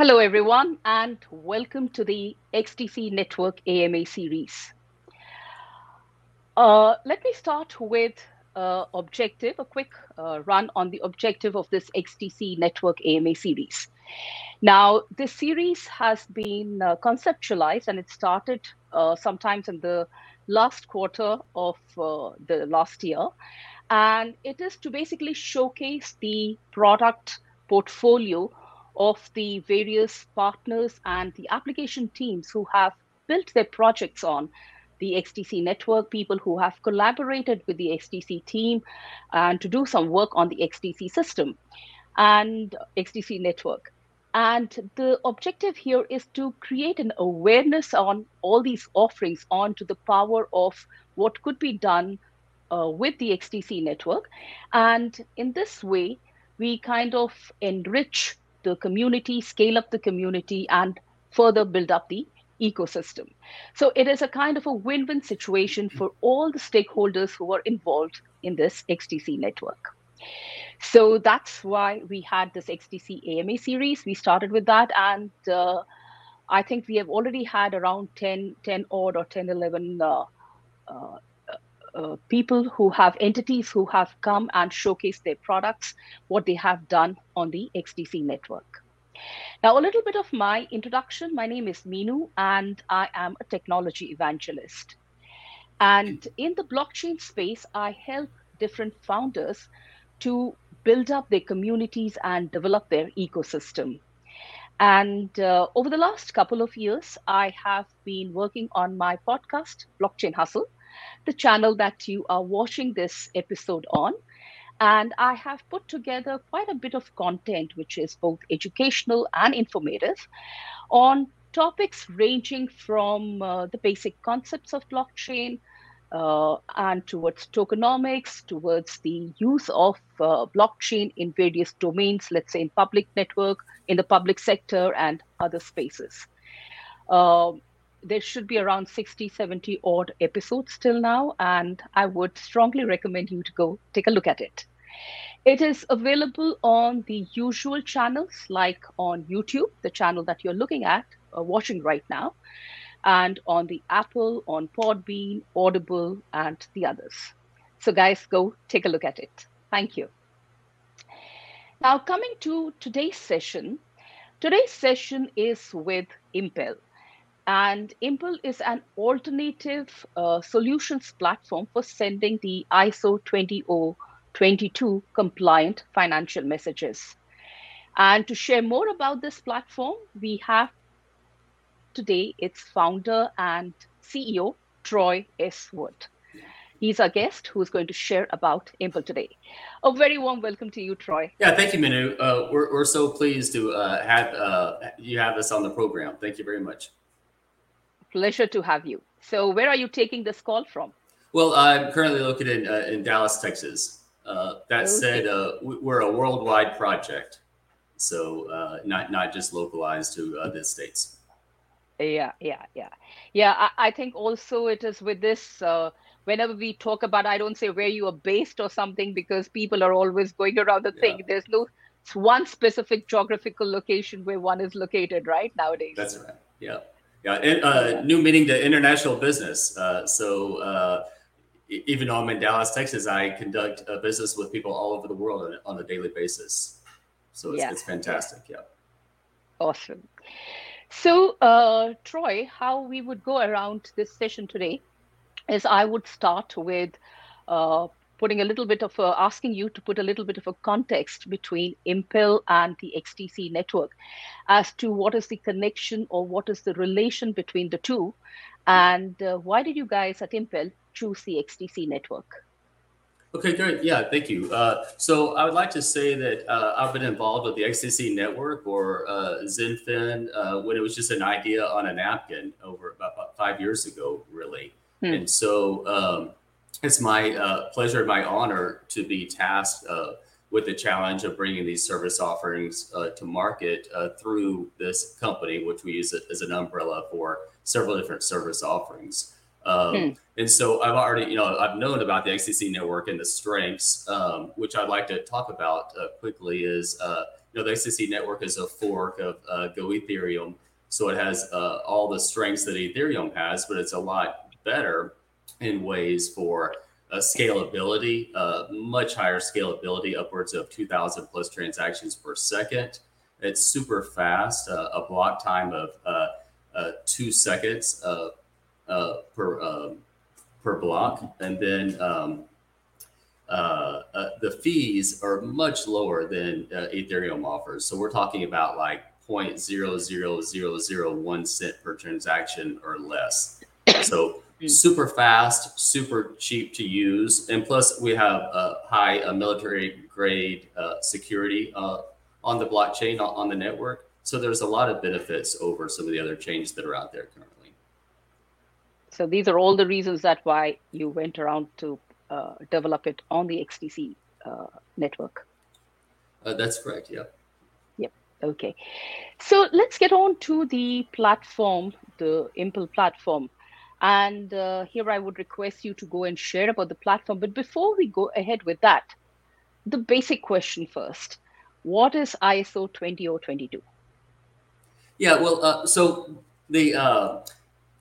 Hello, everyone, and welcome to the XDC Network AMA series. Uh, let me start with uh, objective, a quick uh, run on the objective of this XDC Network AMA series. Now, this series has been uh, conceptualized and it started uh, sometimes in the last quarter of uh, the last year. And it is to basically showcase the product portfolio of the various partners and the application teams who have built their projects on the XDC network, people who have collaborated with the XDC team and to do some work on the XDC system and XDC network. And the objective here is to create an awareness on all these offerings onto the power of what could be done uh, with the XDC network. And in this way, we kind of enrich the community, scale up the community, and further build up the ecosystem. So it is a kind of a win win situation for all the stakeholders who are involved in this XDC network. So that's why we had this XDC AMA series. We started with that, and uh, I think we have already had around 10, 10 odd or 10, 11 uh, uh, uh, people who have entities who have come and showcased their products, what they have done on the XDC network. Now, a little bit of my introduction. My name is Minu, and I am a technology evangelist. And in the blockchain space, I help different founders to build up their communities and develop their ecosystem. And uh, over the last couple of years, I have been working on my podcast, Blockchain Hustle, the channel that you are watching this episode on. And I have put together quite a bit of content, which is both educational and informative, on topics ranging from uh, the basic concepts of blockchain uh, and towards tokenomics, towards the use of uh, blockchain in various domains, let's say in public network, in the public sector, and other spaces. Um, there should be around 60, 70 odd episodes till now, and I would strongly recommend you to go take a look at it. It is available on the usual channels like on YouTube, the channel that you're looking at, uh, watching right now, and on the Apple, on Podbean, Audible, and the others. So, guys, go take a look at it. Thank you. Now, coming to today's session, today's session is with Impel. And Impel is an alternative uh, solutions platform for sending the ISO 20022 compliant financial messages. And to share more about this platform, we have today its founder and CEO, Troy S. Wood. He's our guest who's going to share about Impel today. A very warm welcome to you, Troy. Yeah, thank you, Minu. Uh, we're, we're so pleased to uh, have uh, you have us on the program. Thank you very much. Pleasure to have you. So, where are you taking this call from? Well, I'm currently located in, uh, in Dallas, Texas. Uh, that okay. said, uh, we're a worldwide project, so not not just localized to the states yeah yeah yeah yeah I, I, think also it is with this uh, whenever we talk about i don't say where you are based or something because people are always going around the yeah. thing there's no one specific geographical location where one is located right nowadays that's right yeah yeah, and, uh, new meaning to international business. Uh, so uh, even though i'm in dallas texas i conduct a business with people all over the world on, on a daily basis. So it's, yeah. it's fantastic yeah. Awesome. So, uh, Troy, how we would go around this session today is I would start with uh, putting a little bit of a, asking you to put a little bit of a context between Impel and the XDC network as to what is the connection or what is the relation between the two, and uh, why did you guys at Impel choose the XDC network? Okay, great. Yeah, thank you. Uh, so I would like to say that uh, I've been involved with the XDC network or uh, XinFin uh, when it was just an idea on a napkin over about, about five years ago, really. Hmm. And so um, it's my uh, pleasure, my honor to be tasked uh, with the challenge of bringing these service offerings to market through this company, which we use as an umbrella for several different service offerings. Um, hmm. And so I've already, you know, I've known about the XDC network and the strengths, um, which I'd like to talk about uh, quickly. Is uh, you know, the XDC network is a fork of uh, Go Ethereum. So it has uh, all the strengths that Ethereum has, but it's a lot better in ways for uh, scalability, uh, much higher scalability, upwards of 2,000 plus transactions per second. It's super fast, uh, a block time of uh, uh, two seconds per um, per block, and then um, the fees are much lower than Ethereum offers. So we're talking about like 0.00001 cent per transaction or less. So. Super fast, super cheap to use, and plus we have a high uh, military grade uh, security uh, on the blockchain on the network. So there's a lot of benefits over some of the other chains that are out there currently. So these are all the reasons that why you went around to uh, develop it on the XDC uh, network. Uh, that's correct. Yeah. Yep. Okay. So let's get on to the platform, the Impel platform. And uh, here I would request you to go and share about the platform. But before we go ahead with that, the basic question first What is ISO 20022? Yeah, well, uh, so the uh,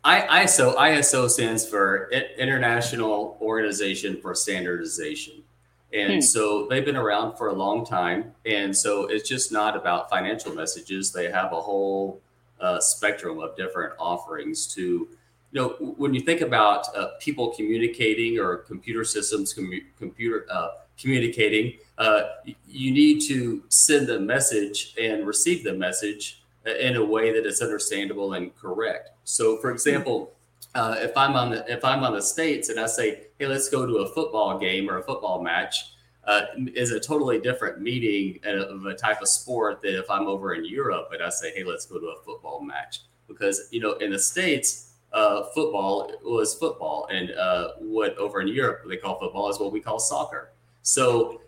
ISO ISO stands for International Organization for Standardization. And hmm. so they've been around for a long time. And so it's just not about financial messages. They have a whole uh, spectrum of different offerings to you know, when you think about uh, people communicating or computer systems com- computer uh, communicating, uh, you need to send the message and receive the message uh, in a way that is understandable and correct. So, for example, uh, if I'm on the if I'm on the states and I say, "Hey, let's go to a football game or a football match," uh, is a totally different meaning of a type of sport than if I'm over in Europe and I say, "Hey, let's go to a football match." Because you know, in the states, uh, football was football, and uh, what over in Europe they call football is what we call soccer. So,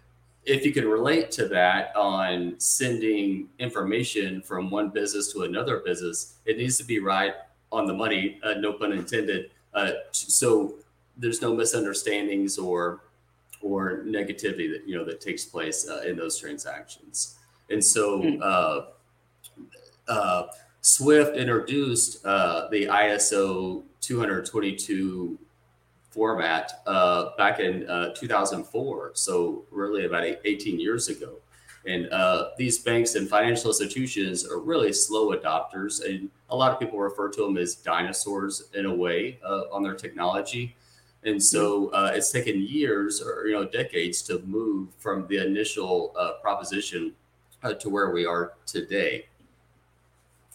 if you can relate to that on sending information from one business to another business, it needs to be right on the money. Uh, no pun intended. Uh, so there's no misunderstandings or or negativity that you know that takes place uh, in those transactions. And so. Swift introduced uh, the ISO 222 format uh, back in uh, 2004. So, really, about 18 years ago. And uh, these banks and financial institutions are really slow adopters. And a lot of people refer to them as dinosaurs in a way uh, on their technology. And so uh, it's taken years or you know decades to move from the initial proposition to where we are today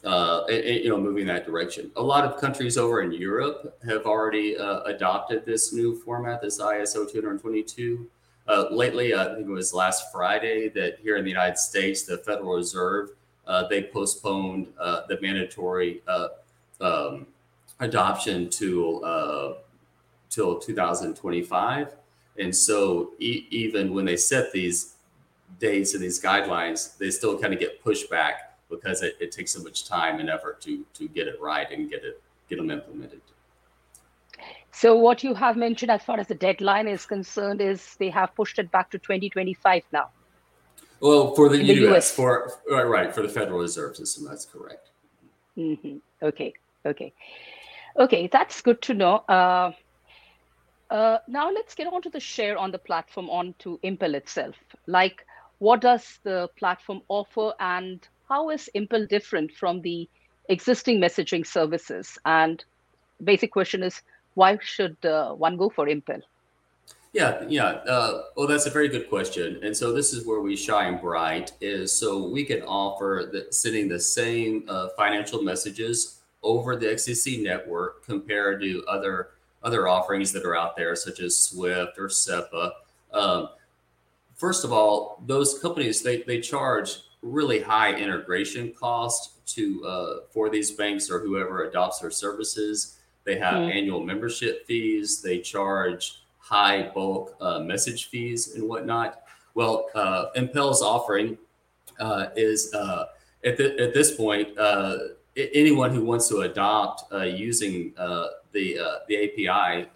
uh, you know, moving that direction. A lot of countries over in Europe have already uh, adopted this new format, this ISO 222. Uh, lately, I think it was last Friday that here in the United States, the Federal Reserve uh, they postponed uh, the mandatory uh, um, adoption to till 2025. And so, e- even when they set these dates and these guidelines, they still kind of get pushed back because it, it takes so much time and effort to to get it right and get it get them implemented. So what you have mentioned as far as the deadline is concerned is they have pushed it back to 2025 now. Well, for the, US, US, for right, right, for the Federal Reserve System, that's correct. Mm-hmm. Okay, okay, okay. That's good to know. Uh, uh, now let's get on to the share on the platform, on to Impel itself. Like, what does the platform offer, and how is Impel different from the existing messaging services? And basic question is, why should uh, one go for Impel? Yeah, yeah. Uh, well, that's a very good question. And so this is where we shine bright is so we can offer the, sending the same uh, financial messages over the XDC network compared to other other offerings that are out there, such as Swift or SEPA. Um, first of all, those companies they they charge really high integration cost to uh, for these banks or whoever adopts their services. They have mm. annual membership fees. They charge high bulk uh, message fees and whatnot. Well, uh, Impel's offering uh, is uh, at, the, at this point uh, anyone who wants to adopt uh, using the the API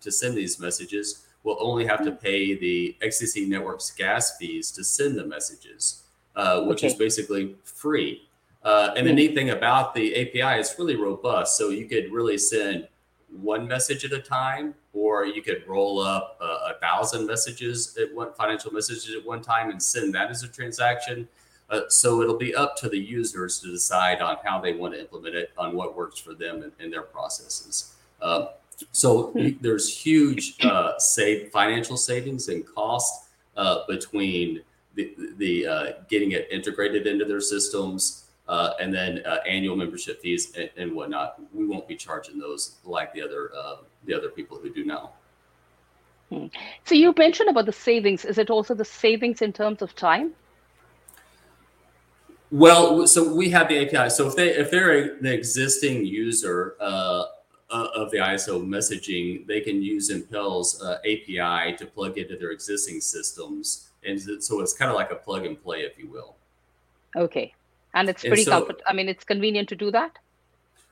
to send these messages will only have to hmm. pay the XDC network's gas fees to send the messages. Uh, which okay. is basically free. Uh, and the hmm. neat thing about the API is really robust. So you could really send one message at a time, or you could roll up a, a thousand messages at one financial messages at one time and send that as a transaction. Uh, so it'll be up to the users to decide on how they want to implement it, on what works for them and, in their processes. Uh, so hmm. there's huge uh, save financial savings and cost uh, between the, the uh, getting it integrated into their systems uh, and then uh, annual membership fees and, and, whatnot. We won't be charging those like the other uh, the other people who do now. Hmm. So you mentioned about the savings. Is it also the savings in terms of time? Well, so we have the API. So if they if they're an existing user uh, uh, of the ISO messaging, they can use Impel's uh, API to plug into their existing systems, and so it's kind of like a plug and play, if you will. Okay, and it's pretty so, comfort. I mean, it's convenient to do that.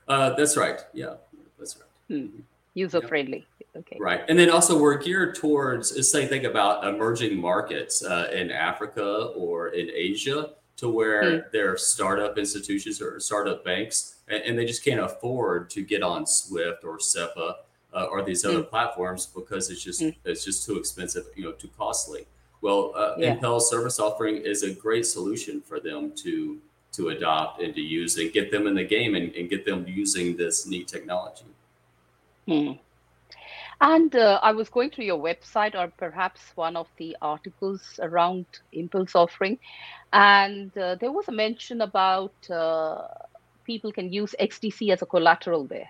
Uh, that's right. Yeah, that's right. Hmm. User friendly. Okay. Right, and then also we're geared towards, say, think about emerging markets uh, in Africa or in Asia, to where mm. they're startup institutions or startup banks, and, and, they just can't afford to get on Swift or SEPA uh, or these other mm. platforms because it's just mm. it's just too expensive, you know, too costly. Well, uh, yeah. Impel service offering is a great solution for them to to adopt and to use and get them in the game and, and get them using this neat technology. Hmm. And uh, I was going through your website or perhaps one of the articles around Impel's offering, and uh, there was a mention about uh, people can use XDC as a collateral there.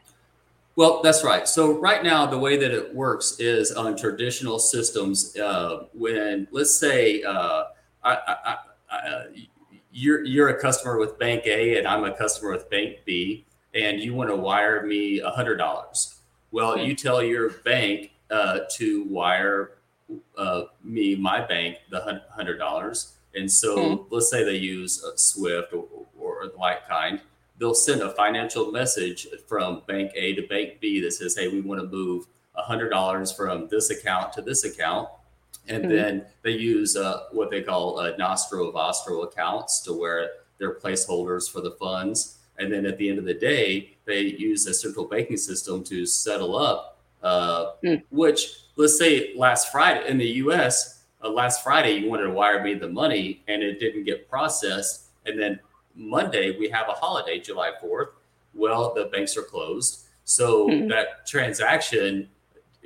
Well, that's right. So right now, the way that it works is on traditional systems. Uh, when let's say uh, I, I, I, you're you're a customer with Bank A and I'm a customer with Bank B, and you want to wire me a hundred dollars. Well, you tell your bank uh, to wire uh, me my bank the hundred dollars, and so mm-hmm. let's say they use Swift or, or the like kind. They'll send a financial message from Bank A to Bank B that says, "Hey, we want to move hundred dollars from this account to this account." and mm-hmm. then they use uh, what they call uh, nostro vostro accounts to where they're placeholders for the funds and then at the end of the day they use a central banking system to settle up uh, mm. which let's say last friday in the us uh, last friday you wanted to wire me the money and it didn't get processed and then monday we have a holiday july 4th well the banks are closed so mm-hmm. that transaction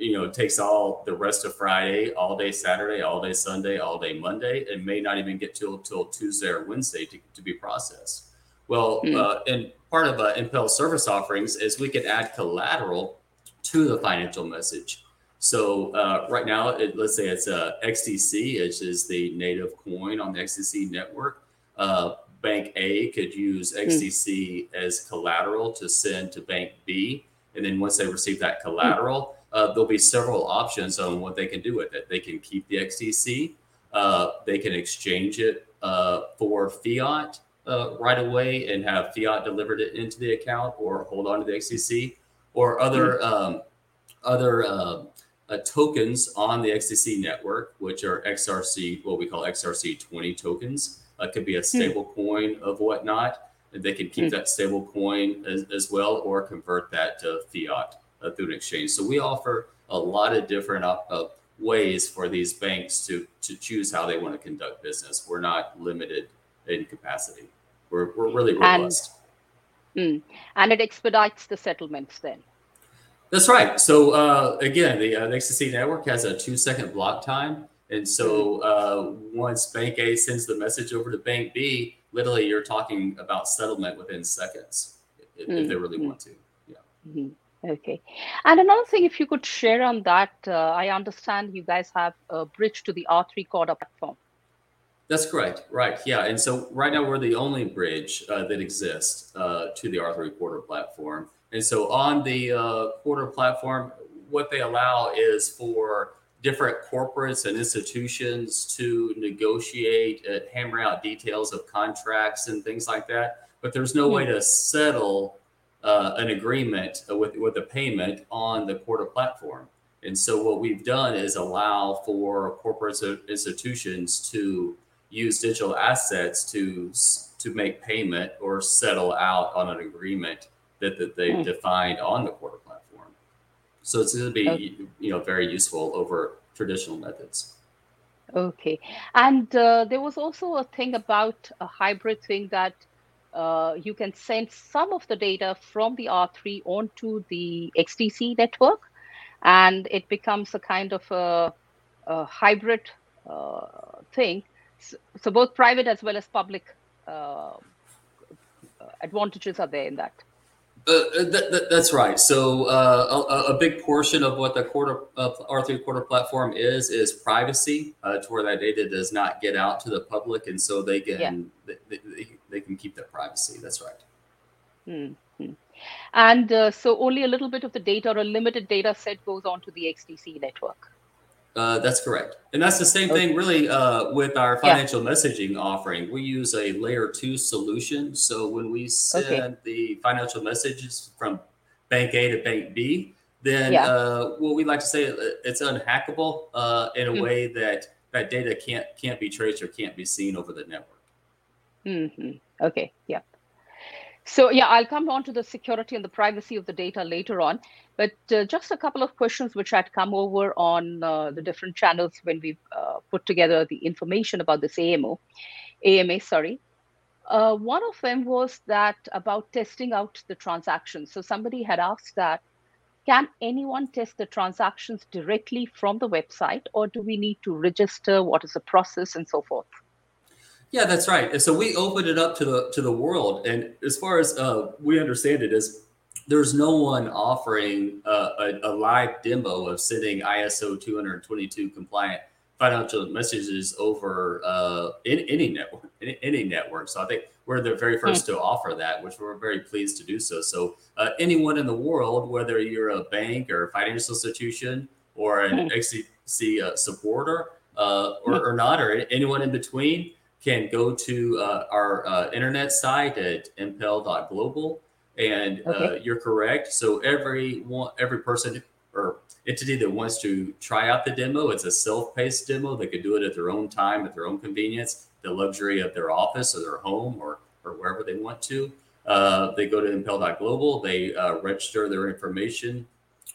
you know, takes all the rest of Friday, all day Saturday, all day Sunday, all day Monday, and may not even get till till Tuesday or Wednesday to, to be processed. Well, mm. uh, and part of uh, Impel service offerings is we can add collateral to the financial message. So uh, right now, it, let's say it's a uh, XDC, which is the native coin on the XDC network. Uh, Bank A could use XDC mm. as collateral to send to Bank B, and then once they receive that collateral. Mm uh, there'll be several options on what they can do with it. They can keep the XDC, uh, they can exchange it uh, for fiat uh, right away and have fiat delivered it into the account, or hold on to the XDC, or other mm-hmm. um, other uh, uh, tokens on the XDC network, which are XRC, what we call XRC20 tokens. It could be a hmm. stable coin of whatnot. They can keep mm-hmm. that stable coin as, as well or convert that to fiat uh, through an exchange. So we offer a lot of different uh, ways for these banks to to choose how they want to conduct business. We're not limited in capacity. We're we're really robust. And, mm, and it expedites the settlements then. That's right. So uh, again, the uh, XDC network has a two second block time. And so uh, once Bank A sends the message over to Bank B, literally you're talking about settlement within seconds if, mm-hmm. if they really mm-hmm. want to. Yeah. Mm-hmm. Okay. And another thing, if you could share on that, uh, I understand you guys have a bridge to the R3 Corda platform. That's correct. Right. Yeah. And so right now we're the only bridge uh, that exists uh, to the R3 Corda platform. And so on the uh, Corda platform, what they allow is for different corporates and institutions to negotiate, and hammer out details of contracts and things like that. But there's no way hmm. to settle uh, an agreement with with a payment on the Corda platform. And so what we've done is allow for corporate institutions to use digital assets to to make payment or settle out on an agreement that, that they've mm. defined on the Corda platform. So it's going to be okay. you know very useful over traditional methods. Okay, and uh, there was also a thing about a hybrid thing that uh, you can send some of the data from the R3 onto the XDC network, and it becomes a kind of a, a hybrid uh, thing. So, so, both private as well as public uh, advantages are there in that. Uh, uh that, that, that's right. So uh, a, a, big portion of what the Corda uh, R3 Corda platform is is privacy, uh, to where that data does not get out to the public, and so they can yeah. they, they, they, can keep their privacy. That's right. Mm-hmm. And uh, so only a little bit of the data or a limited data set goes onto the XDC network. Uh, that's correct. And that's the same okay. thing, really, uh, with our financial yeah. messaging offering. We use a layer two solution. So when we send okay. the financial messages from bank A to bank B, then yeah. uh, what we like to say uh, it's unhackable uh, in a mm-hmm. way that that data can't can't be traced or can't be seen over the network. Mm-hmm. Okay. Yeah. So yeah, I'll come on to the security and the privacy of the data later on. But uh, just a couple of questions which had come over on uh, the different channels when we uh, put together the information about this AMO, AMA, sorry. Uh, one of them was that about testing out the transactions. So somebody had asked that, can anyone test the transactions directly from the website or do we need to register? What is the process and so forth? Yeah, that's right. And so we opened it up to the to the world. And as far as uh, we understand it, is there's no one offering a, a, live demo of sending ISO 222 compliant financial messages over uh, in any network. In any network. So I think we're the very first to offer that, which we're very pleased to do so. So uh, anyone in the world, whether you're a bank or a financial institution or an XDC uh, supporter uh, or, or not, or anyone in between can go to uh, our uh, internet site at impel.global. And uh, you're correct. So every one, every person or entity that wants to try out the demo, it's a self-paced demo. They could do it at their own time, at their own convenience, the luxury of their office or their home or, or wherever they want to. Uh, they go to impel.global. They uh, register their information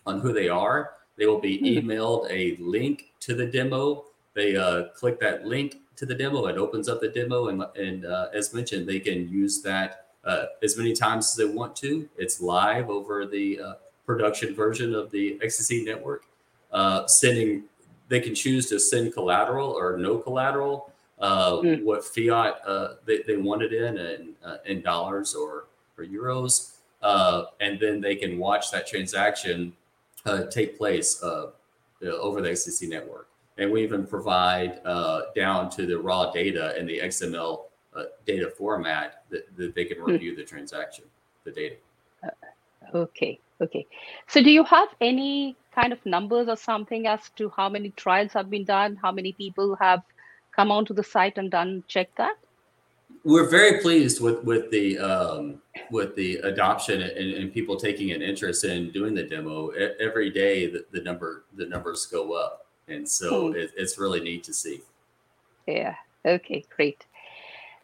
on who they are. They will be hmm. emailed a link to the demo. They uh, click that link to the demo. It opens up the demo, and, and uh, as mentioned, they can use that uh, as many times as they want to. It's live over the uh, production version of the XDC network. Uh, sending, they can choose to send collateral or no collateral. Mm. What fiat uh, they, they want it in, and in dollars or or euros, and then they can watch that transaction take place over the XDC network and we even provide uh, down to the raw data in the XML uh, data format that, that they can hmm. review the transaction, the data. Uh, okay, okay. So, do you have any kind of numbers or something as to how many trials have been done, how many people have come onto the site and done check that? We're very pleased with with the um, with the adoption and, and, people taking an interest in doing the demo. Every day, the, the number the numbers go up and so hmm. it, it's really neat to see. Yeah. Okay. Great.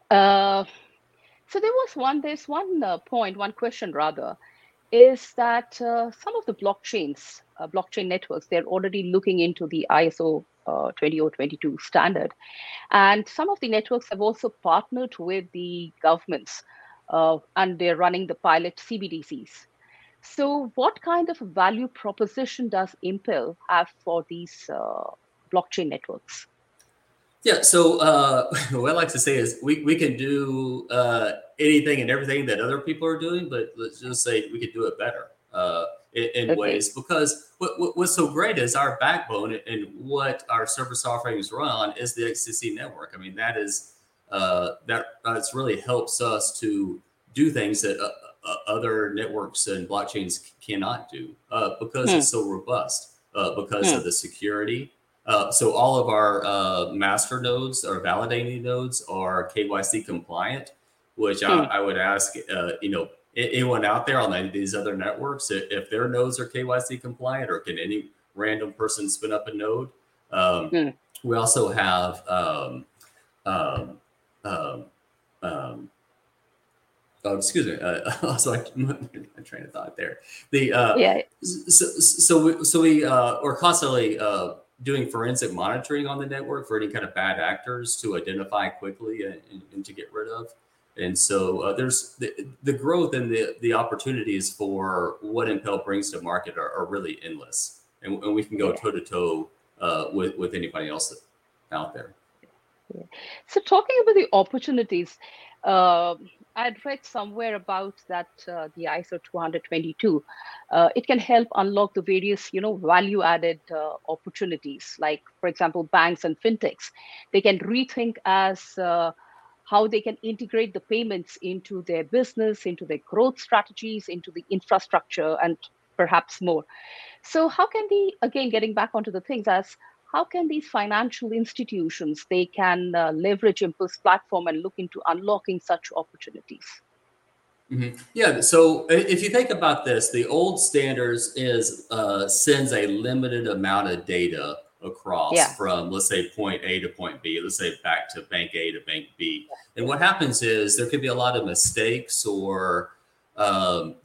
Uh, so there was one. There's one uh, point, one question rather, is that uh, some of the blockchains, uh, blockchain networks, they're already looking into the ISO uh, 20022 standard, and some of the networks have also partnered with the governments, uh, and they're running the pilot CBDCs. So, what kind of value proposition does Impel have for these uh, blockchain networks? Yeah, so uh, what I like to say is we, we can do uh, anything and everything that other people are doing, but let's just say we could do it better uh, in, in okay. ways because what, what, what's so great is our backbone and what our service offerings run on is the XDC network. I mean, that is uh, that it's really helps us to do things that uh, other networks and blockchains cannot do uh, because hmm. it's so robust, uh, because hmm. of the security. Uh, so all of our uh, master nodes or validating nodes are KYC compliant, which hmm. I, I, would ask, uh, you know, anyone out there on these other networks, if their nodes are KYC compliant, or can any random person spin up a node? Um, hmm. we also have um, um, um, um, oh, excuse me. Uh, I was like, my train of thought there. The uh, Yeah. so so we, so we uh, are constantly uh, doing forensic monitoring on the network for any kind of bad actors to identify quickly and, and, to get rid of. And so uh, there's the, the growth and the the opportunities for what Impel brings to market are, are really endless, and, and we can go toe to toe with with anybody else out there. So talking about the opportunities, uh, I'd read somewhere about that uh, the ISO 222, uh, it can help unlock the various, you know, value-added uh, opportunities. Like, for example, banks and fintechs, they can rethink as uh, how they can integrate the payments into their business, into their growth strategies, into the infrastructure, and perhaps more. So, how can we, again, getting back onto the things as how can these financial institutions they can uh, leverage Impel's platform and look into unlocking such opportunities Mhm. Yeah. So if you think about this, the old standards is uh, sends a limited amount of data across Yeah. from let's say point A to point B. Let's say back to bank A to bank B. And what happens is there could be a lot of mistakes or um,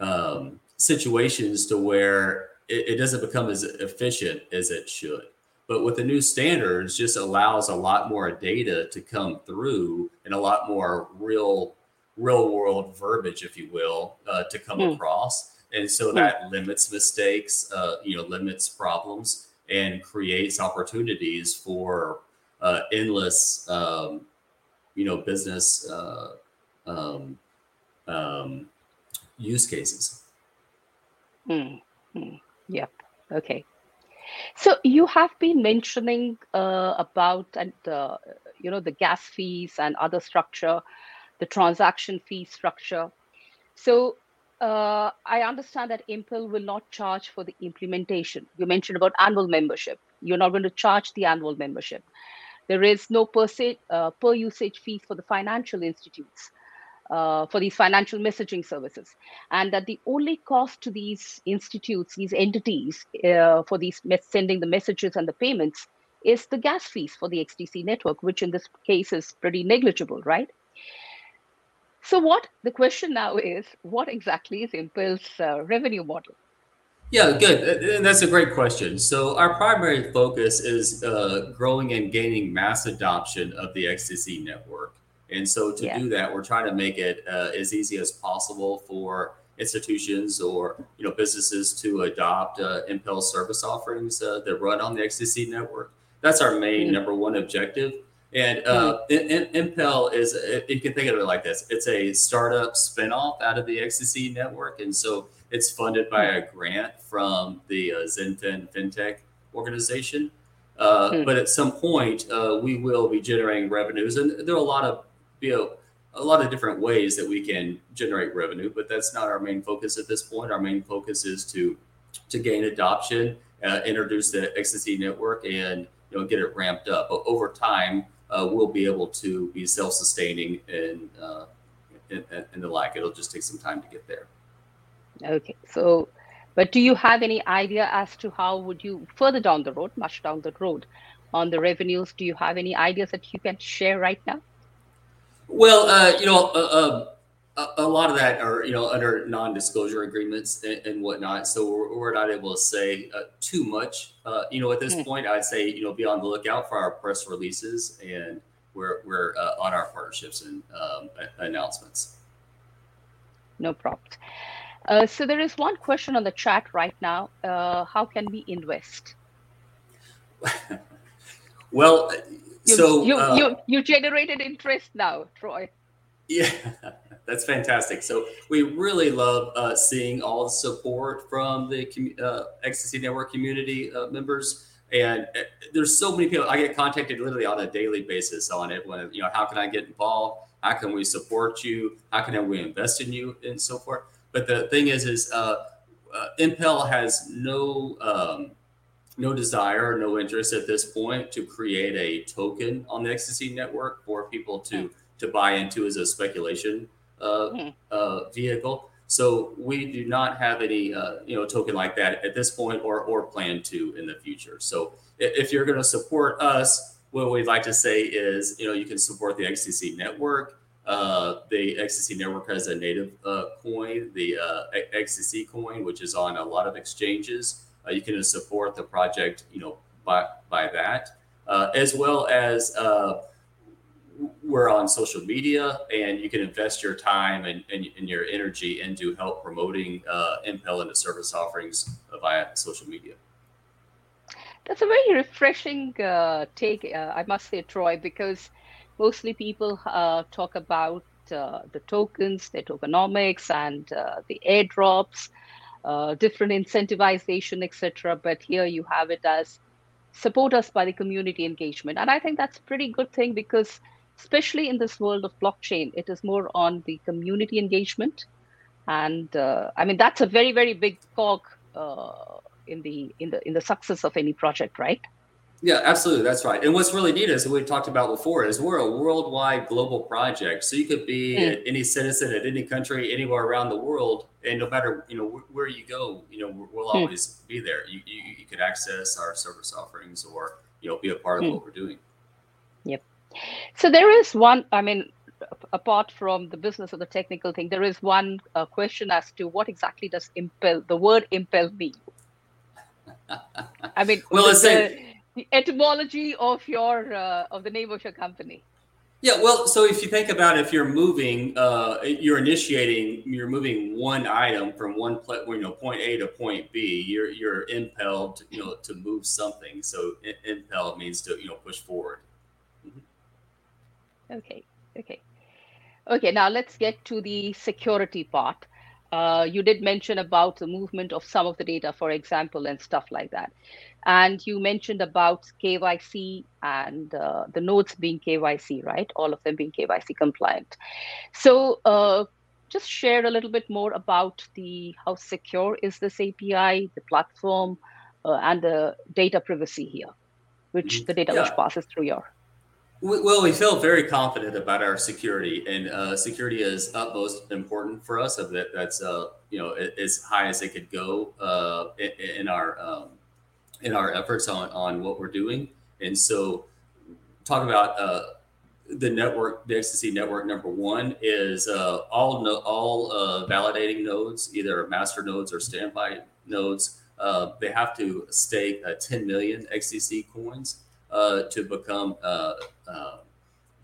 um, situations to where it, it doesn't become as efficient as it should. But with the new standards, just allows a lot more data to come through and a lot more real real world verbiage, if you will, uh, to come Hmm. across. And so Hmm. that limits mistakes, uh, you know, limits problems and creates opportunities for uh, endless, um, you know, business uh, um, um, use cases. Hmm, Yep. Okay. So you have been mentioning uh, about and uh, you know the gas fees and other structure, the transaction fee structure. So uh, I understand that Impel will not charge for the implementation. You mentioned about annual membership. You're not going to charge the annual membership. There is no per se uh, per usage fees for the financial institutes uh, for these financial messaging services, and that the only cost to these institutes, these entities, uh, for these sending the messages and the payments is the gas fees for the XDC network, which in this case is pretty negligible, right? So, what the question now is, what exactly is Impel's uh, revenue model? Yeah, good. And that's a great question. So, our primary focus is uh, growing and gaining mass adoption of the XDC network. And so, to Yeah. do that, we're trying to make it uh, as easy as possible for institutions or you know businesses to adopt uh, Impel service offerings uh, that run on the XDC network. That's our main Mm. number one objective. And uh, In- In- Impel is, you can think of it like this: it's a startup spinoff out of the XDC network, and so it's funded by a grant from the uh, XinFin FinTech organization. Uh, Hmm. But at some point, uh, we will be generating revenues, and there are a lot of you know a lot of different ways that we can generate revenue. But that's not our main focus at this point. Our main focus is to to gain adoption, uh, introduce the XDC network, and you know get it ramped up. But over time, uh, we'll be able to be self-sustaining and, uh, and and the like. It'll just take some time to get there. Okay, so, but do you have any idea as to how would you further down the road, much down the road, on the revenues? Do you have any ideas that you can share right now? Well, uh, you know, uh, uh, a, lot of that are you know under non-disclosure agreements and, and whatnot, so we're, we're not able to say uh, too much. Uh, you know, at this Mm. point, I'd say you know be on the lookout for our press releases, and we're we're uh, on our partnerships and um, announcements. No problems. Uh, so there is one question on the chat right now. Uh, how can we invest? well, You, so you, uh, you, you generated interest now, Troy. Yeah, that's fantastic. So we really love uh, seeing all the support from the uh, XDC Network community uh, members. And uh, there's so many people. I get contacted literally on a daily basis on it. When you know, how can I get involved? How can we support you? How can we invest in you, and so forth. But the thing is, is uh, uh, Impel has no um, no desire, no interest at this point to create a token on the XDC Network for people to to buy into as a speculation uh, Hmm. uh, vehicle. So we do not have any uh, you know token like that at this point, or or plan to in the future. So if you're going to support us, what we'd like to say is, you know, you can support the XDC network. Uh, the XDC network has a native uh, coin, the uh, XDC coin, which is on a lot of exchanges. Uh, you can support the project, you know, by by that, uh, as well as uh, we're on social media, and you can invest your time and, and, and your energy into help promoting Impel into service offerings via social media. That's a very refreshing uh, take, uh, I must say, Troy, because mostly people uh, talk about uh, the tokens, their tokenomics, and uh, the airdrops, uh, different incentivization, etc. But here you have it as support us by the community engagement, and I think that's a pretty good thing because, especially in this world of blockchain, it is more on the community engagement, and I mean that's a very very big cog in the in the in the success of any project, right? Yeah, absolutely. That's right. And what's really neat is we talked about before is we're a worldwide global project. So you could be mm. any citizen at any country, anywhere around the world, and no matter you know where you go, you know we'll hmm. always mm. be there. You, you, you could access our service offerings or you know be a part of mm. what we're doing. Yep. So there is one. I mean, apart from the business or the technical thing, there is one uh, question as to what exactly does impel the word impel mean. I mean, well, it's the, the, etymology of your uh, of the name of your company. Yeah, well, so if you think about if you're moving, uh, you're initiating, you're moving one item from one pl- you know point A to point B. You're you're impelled, you know, to move something. So impelled means to you know push forward. Mm-hmm. Okay, okay, okay. Now let's get to the security part. Uh, you did mention about the movement of some of the data, for example, and stuff like that. And you mentioned about KYC and uh, the nodes being KYC, right? All of them being KYC compliant. So uh, just share a little bit more about the how secure is this API, the platform, uh, and the data privacy here, which mm-hmm. the data yeah. which passes through your well, we feel very confident about our security, and uh, security is utmost important for us. Of that, that's uh, you know as high as it could go uh, in, in, our um, in our efforts on on what we're doing. And so, talk about uh, the network, the XDC network. Number one is uh, all no, all uh, validating nodes, either master nodes or standby nodes. they have to stake 10 million XDC coins uh, to become uh, uh,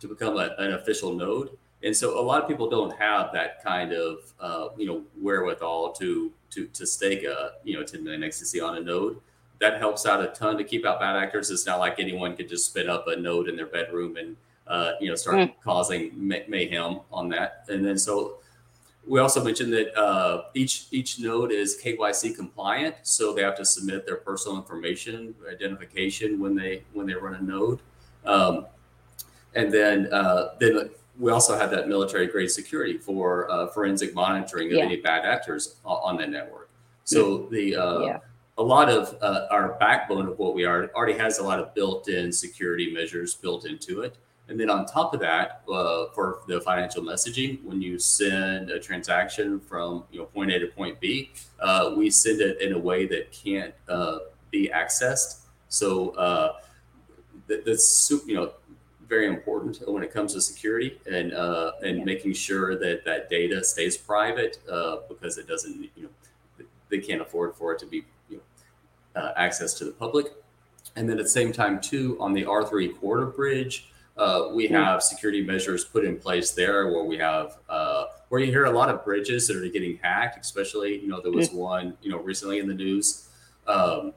to become a, an official node. And so a lot of people don't have that kind of uh, you know wherewithal to to to stake a you know 10 million XDC on a node. That helps out a ton to keep out bad actors. It's not like anyone could just spin up a node in their bedroom and uh, you know start mm. causing may- mayhem on that. And then so we also mentioned that uh, each each node is KYC compliant, so they have to submit their personal information identification when they when they run a node. Um, and then uh, then we also have that military grade security for uh, forensic monitoring of yeah. any bad actors on the network. So the uh, yeah. A lot of uh, our backbone of what we are already has a lot of built-in security measures built into it. And then on top of that, uh, for the financial messaging, when you send a transaction from you know point A to point B, uh, we send it in a way that can't uh, be accessed. So uh, that, that's you know very important when it comes to security and uh, and yeah. making sure that that data stays private uh, because it doesn't you know they can't afford for it to be know, access to the public. And then at the same time too on the R3 Corda bridge. Uh, we hmm. have security measures put in place there where we have uh, where you hear a lot of bridges that are getting hacked especially you know there was hmm. one you know recently in the news um,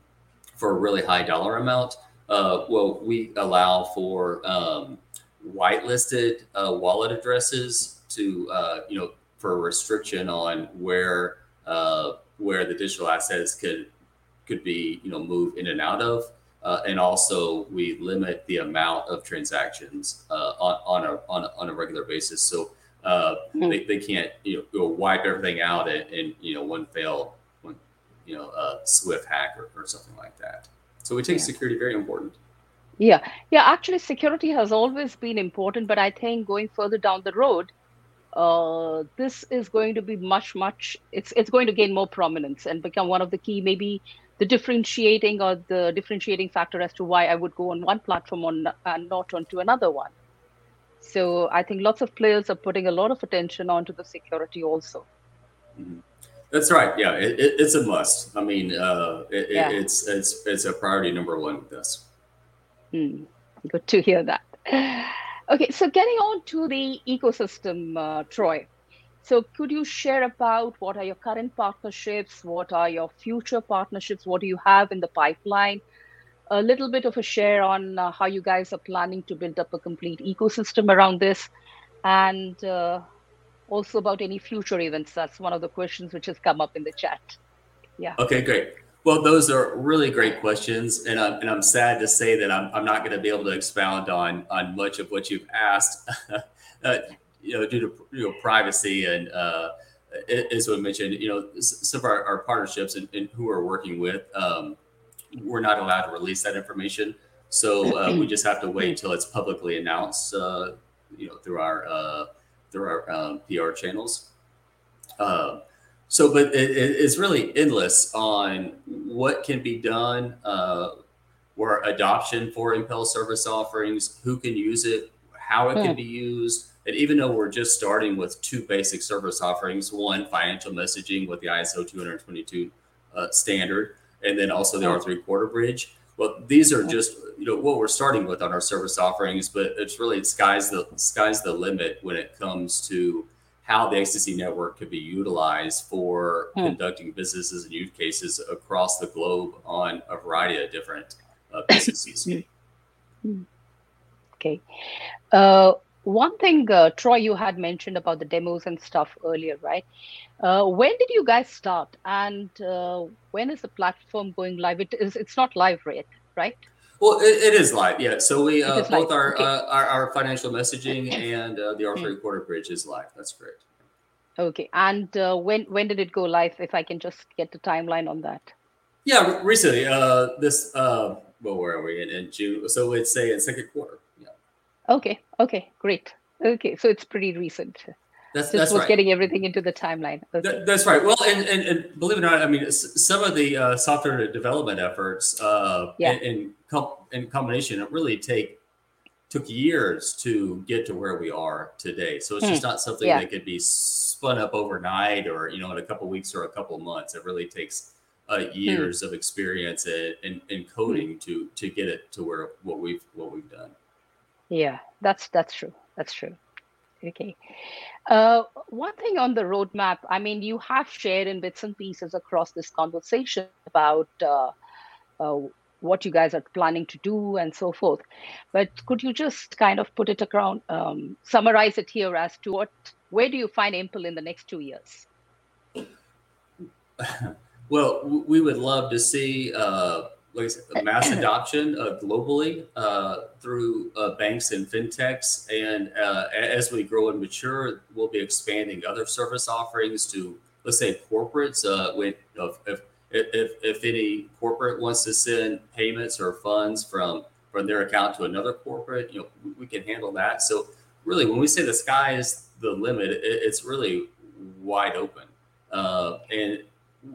for a really high dollar amount uh, well we allow for um, whitelisted uh, wallet addresses to uh, you know for a restriction on where uh, where the digital assets could could be you know moved in and out of uh, and also, we limit the amount of transactions uh, on, on, a, on, a, on a regular basis. So uh, mm-hmm. they, they can't you know go wipe everything out and, and you know one fail one you know a Swift hack or, or something like that. So we take yeah. security very important. Yeah, yeah. Actually, security has always been important, but I think going further down the road, uh, this is going to be much, much. It's it's going to gain more prominence and become one of the key, maybe the differentiating or the differentiating factor as to why I would go on one platform on and not onto another one. So I think lots of players are putting a lot of attention onto the security also. Mm-hmm. That's right. Yeah, it, it, it's a must. I mean, uh, it, yeah. it's it's it's a priority number one with us. Mm, good to hear that. Okay, so getting on to the ecosystem, uh, Troy. So could you share about what are your current partnerships? What are your future partnerships? What do you have in the pipeline? A little bit of a share on uh, how you guys are planning to build up a complete ecosystem around this, and uh, also about any future events. That's one of the questions which has come up in the chat. Yeah. Okay, great. Well, those are really great questions, and I'm, and I'm sad to say that I'm, I'm not going to be able to expound on on much of what you've asked, uh, you know, due to you know privacy and uh, as we mentioned, you know, some of our, our partnerships and, and, who we're working with, um, we're not allowed to release that information, so uh, we just have to wait until it's publicly announced, uh, you know, through our uh, through our um, PR channels. Uh, so, but it, it's really endless on what can be done, uh, where adoption for Impel service offerings, who can use it, how it can hmm. be used. And even though we're just starting with two basic service offerings, one financial messaging with the ISO 222 uh, standard, and then also the hmm. R3 Corda bridge. Well, these are hmm. just you know what we're starting with on our service offerings, but it's really sky's the sky's the limit when it comes to how the XDC network could be utilized for hmm. conducting businesses and use cases across the globe on a variety of different uh, businesses. Hmm. okay. Uh, one thing, uh, Troy, you had mentioned about the demos and stuff earlier, right? Uh, when did you guys start, and uh, when is the platform going live? It is. It's not live yet, right? Well, it, it is live, yeah. So we uh, both live. our, okay. uh, our, our financial messaging and uh, the R3 Corda bridge is live. That's correct. Okay, and uh, when when did it go live? If I can just get the timeline on that. Yeah, recently. Uh, this uh, well, where are we in, in June? So it's say in second quarter. Yeah. Okay. Okay. Great. Okay, so it's pretty recent. That's, Just that's was right. getting everything into the timeline. Okay. That, that's right. Well, and, and, and, believe it or not, I mean, some of the uh, software development efforts uh, yeah. in, in, com- in combination, it really take took years to get to where we are today. So it's hmm. just not something yeah. that could be spun up overnight or you know in a couple weeks or a couple months. It really takes uh, hmm. years hmm. of experience in, in, coding to to get it to where what we've what we've done. Yeah, that's that's true. That's true. Okay. Uh, one thing on the roadmap, I mean, you have shared in bits and pieces across this conversation about uh, uh, what you guys are planning to do and so forth. But could you just kind of put it around, um, summarize it here as to what, where do you find Impel in the next two years? Well, we would love to see uh, like said, mass adoption uh, globally uh, through uh, banks and fintechs. And uh, as we grow and mature, we'll be expanding other service offerings to, let's say, corporates. Uh, when if, if if any corporate wants to send payments or funds from from their account to another corporate, you know, we, we can handle that. So really, when we say the sky is the limit, it, it's really wide open. Uh, and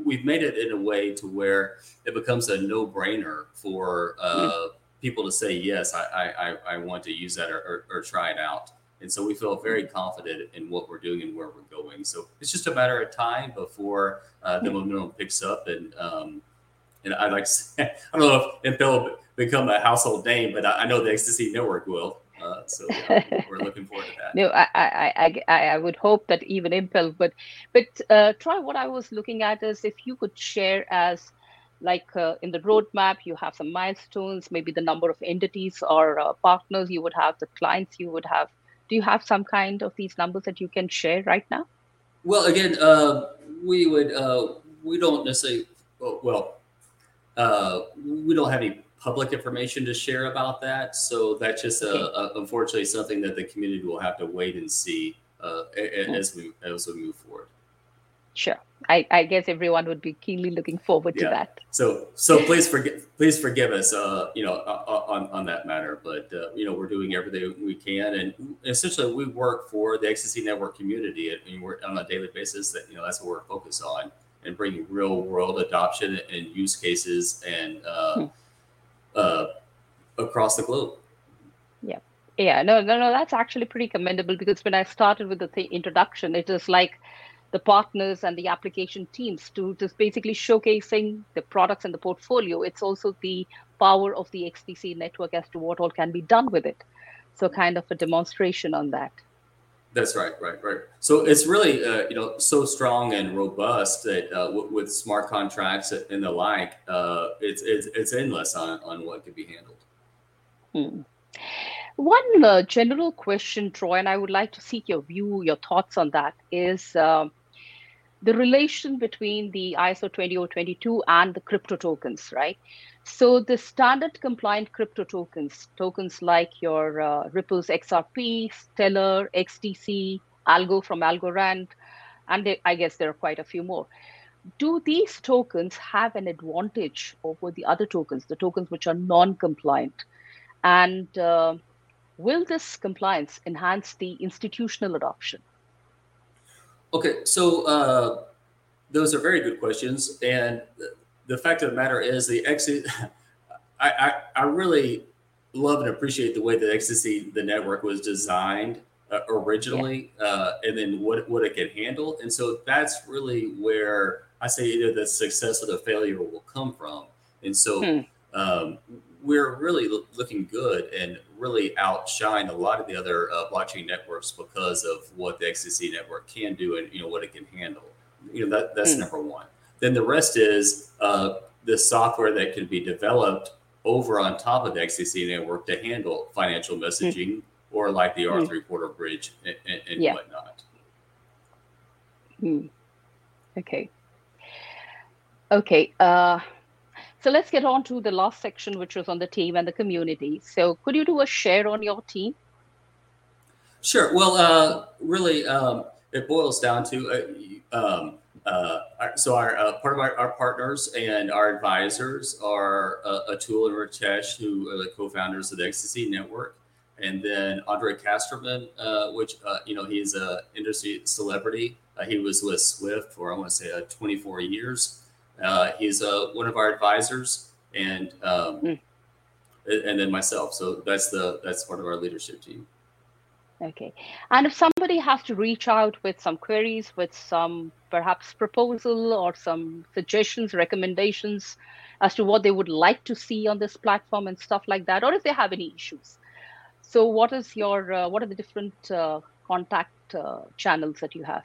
we've made it in a way to where it becomes a no-brainer for uh, mm. people to say yes I, I, I want to use that or, or, or, try it out and so we feel very hmm. confident in what we're doing and where we're going so it's just a matter of time before uh, the hmm. momentum picks up and um, and I like to say, I don't know if will become a household name, but I, I know the XDC network will. Uh, so yeah, we're looking forward to that. no, I, I, I, I would hope that even Impel, but but uh, Troy. What I was looking at is if you could share as like uh, in the roadmap, you have some milestones, maybe the number of entities or uh, partners you would have, the clients you would have. Do you have some kind of these numbers that you can share right now? Well, again, uh, we would uh, we don't necessarily well we don't have any public information to share about that. So that's just uh, uh, unfortunately something that the community will have to wait and see uh, as we as we move forward. Sure, I, I guess everyone would be keenly looking forward yeah. to that. So so please forgive please forgive us, uh, you know, on on that matter. But uh, you know, we're doing everything we can, and essentially we work for the XDC network community, and we're on a daily basis. That you know that's what we're focused on. and bringing real world adoption and use cases and uh, hmm. Uh, across the globe. Yeah. Yeah, no, no, no, that's actually pretty commendable because when I started with the th- introduction, it was like the partners and the application teams to just basically showcasing the products and the portfolio. It's also the power of the XDC network as to what all can be done with it. So, kind of a demonstration on that. That's right, right, right. So it's really uh, you know so strong and robust that uh, w- with smart contracts and the like, uh, it's, it's it's endless on on what could be handled. Hmm. One uh, general question, Troy, and I would like to seek your view, your thoughts on that is um, the relation between the ISO 20022 and the crypto tokens, right? So the standard compliant crypto tokens, tokens like your uh, Ripple's XRP, Stellar, XDC, Algo from Algorand, and they, I guess there are quite a few more. Do these tokens have an advantage over the other tokens, the tokens which are non-compliant? And uh, will this compliance enhance the institutional adoption? Okay, so uh, those are very good questions, and the fact of the matter is the exit. I, I, I really love and appreciate the way that XDC the network was designed uh, originally, yeah. uh, and then what what it can handle, and so that's really where I say either the success or the failure will come from, and so. Hmm. Um, we're really looking good and really outshine a lot of the other uh, blockchain networks because of what the XDC network can do and you know what it can handle. You know that that's mm. number one. Then the rest is uh, the software that can be developed over on top of the XDC network to handle financial hmm. messaging mm. or like the R3 mm. Corda Bridge and, and, and yeah. whatnot. Mm. Okay. Okay. Uh, so let's get on to the last section, which was on the team and the community. So could you do a share on your team? Sure. Well, uh, really, um, it boils down to uh, um, uh, so our uh, part of our, our, partners and our advisors are uh, Atul and Ritesh, who are the co-founders of the XDC network, and then Andre Casterman, uh, which uh, you know he's an industry celebrity. Uh, he was with Swift for I want to say 24 years. he's one of our advisors, and um, mm. and then myself. So that's the that's part of our leadership team. Okay. And if somebody has to reach out with some queries, with some perhaps proposal or some suggestions, recommendations as to what they would like to see on this platform and stuff like that, or if they have any issues. So, what is your uh, what are the different uh, contact uh, channels that you have?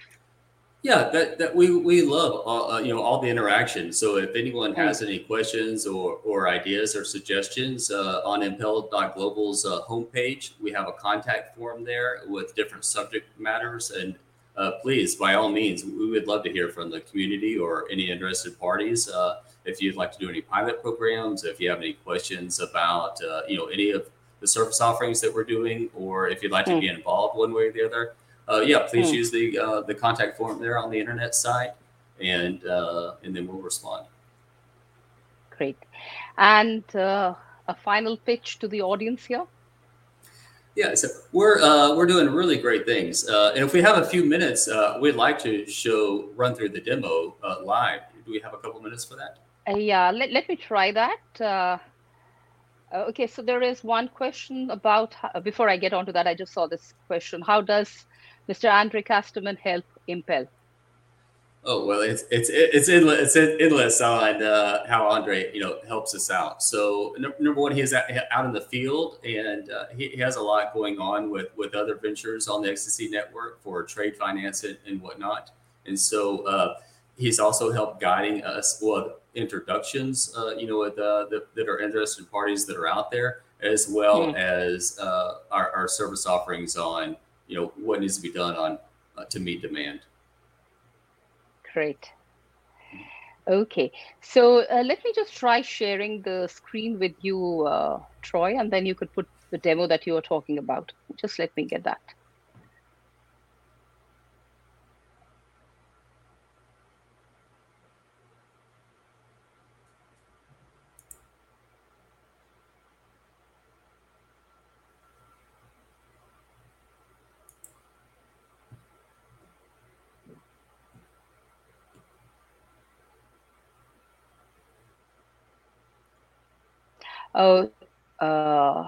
Yeah, that, that we, we love all, uh, you know all the interaction. So if anyone has any questions or, or ideas or suggestions uh, on Impel.global's uh, homepage, we have a contact form there with different subject matters. And uh, please, by all means, we would love to hear from the community or any interested parties. Uh, if you'd like to do any pilot programs, if you have any questions about uh, you know any of the service offerings that we're doing, or if you'd like to be hmm. involved one way or the other uh, yeah, please hmm. use the uh, the contact form there on the internet site, and uh, and then we'll respond. Great, and uh, a final pitch to the audience here. Yeah, so we're uh, we're doing really great things, uh, and if we have a few minutes, uh, we'd like to show run through the demo uh, live. Do we have a couple minutes for that? Uh, yeah, let, let me try that. okay, so there is one question about before I get on to that. I just saw this question: How does Mr. Andre Casterman help Impel? Oh well, it's it's it's endless, it's endless on uh, how Andre you know helps us out. So number one, he's out in the field, and uh, he, he, has a lot going on with with other ventures on the XDC network for trade finance and, and whatnot. And so uh, he's also helped guiding us well introductions, uh, you know, with uh, the, that are interested parties that are out there, as well mm. as uh, our, our service offerings on you know what needs to be done on uh, to meet demand. Great. Okay, so uh, let me just try sharing the screen with you, uh, Troy, and then you could put the demo that you were talking about. Just let me get that. Oh, uh,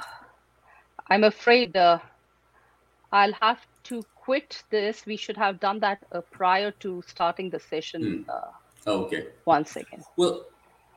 I'm afraid uh, I'll have to quit this. We should have done that uh, prior to starting the session. Hmm. Oh, okay. One second. Well,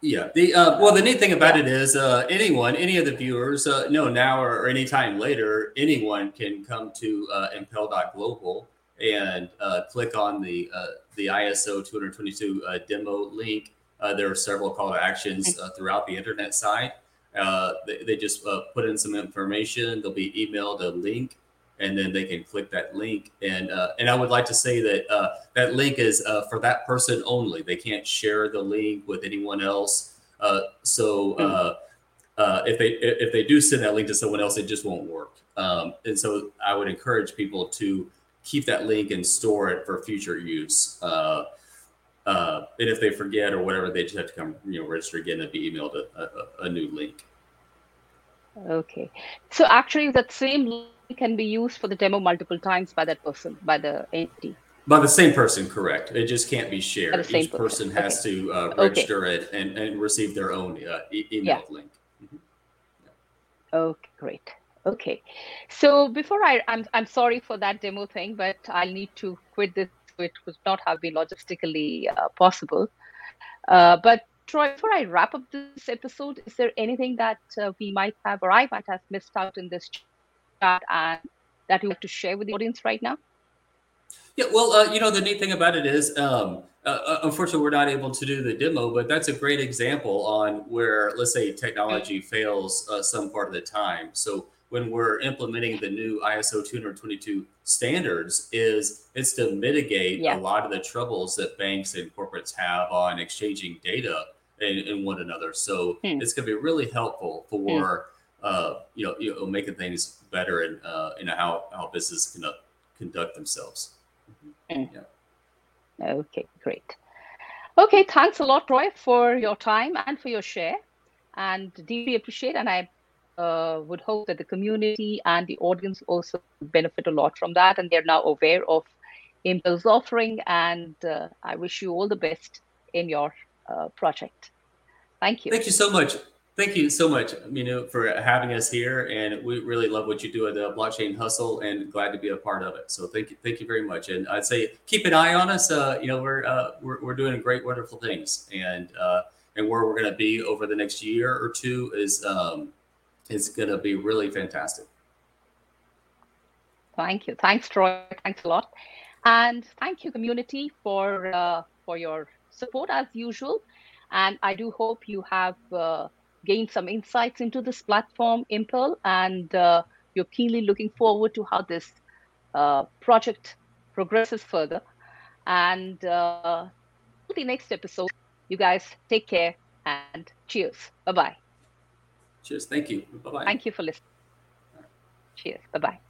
yeah. The uh, well, the neat thing about it is uh, anyone, any of the viewers, uh, no, now or, or anytime later, anyone can come to uh, impel.global and uh, click on the uh, the ISO 222 uh, demo link. Uh, there are several call to actions uh, throughout the internet site. Uh, they, they just uh, put in some information. They'll be emailed a link, and then they can click that link. And uh, and I would like to say that uh, that link is uh, for that person only. They can't share the link with anyone else. Uh, so uh, uh, if they if they do send that link to someone else, it just won't work. Um, and so I would encourage people to keep that link and store it for future use. Uh, uh, and if they forget or whatever, they just have to come, you know, register again and be emailed a, a, a new link. Okay. So actually, that same link can be used for the demo multiple times by that person, by the entity. By the same person, correct. It just can't be shared. By the same Each person person. has to uh, Okay. register it and, and receive their own uh, e- email link. Okay, great. Okay. So before I, I'm, I'm sorry for that demo thing, but I'll need to quit this. It would not have been logistically uh, possible. Uh, but Troy, before I wrap up this episode, is there anything that uh, we might have or I might have missed out in this chat and that you want to share with the audience right now? Yeah, well, uh, you know, the neat thing about it is, um, uh, uh, unfortunately, we're not able to do the demo, but that's a great example on where, let's say, technology fails uh, some part of the time. So when we're implementing the new ISO 222 standards, is it's to mitigate Yeah. a lot of the troubles that banks and corporates have on exchanging data in, in one another. So Hmm. it's going to be really helpful for uh, you know, you know making things better and uh, you know how how businesses conduct conduct themselves. Okay, great. Okay, thanks a lot, Troy, for your time and for your share. And deeply appreciate, and I uh, would hope that the community and the audience also benefit a lot from that, and they're now aware of Impel's offering. And uh, I wish you all the best in your uh, project. Thank you. Thank you so much. Thank you so much, Minu, for having us here, and we really love what you do at the Blockchain Hustle, and glad to be a part of it. So thank you, thank you very much. And I'd say keep an eye on us. Uh, you know, we're, uh, we're we're doing great, wonderful things, and uh, and where we're going to be over the next year or two is um, is going to be really fantastic. Thank you. Thanks, Troy. Thanks a lot. And thank you, community, for uh, for your support as usual. And I do hope you have uh, gained some insights into this platform, Impel, and uh, you're keenly looking forward to how this uh, project progresses further. And uh, the next episode, you guys take care and cheers. Bye bye. Cheers. Thank you. Bye bye. Thank you for listening. Cheers. Bye bye.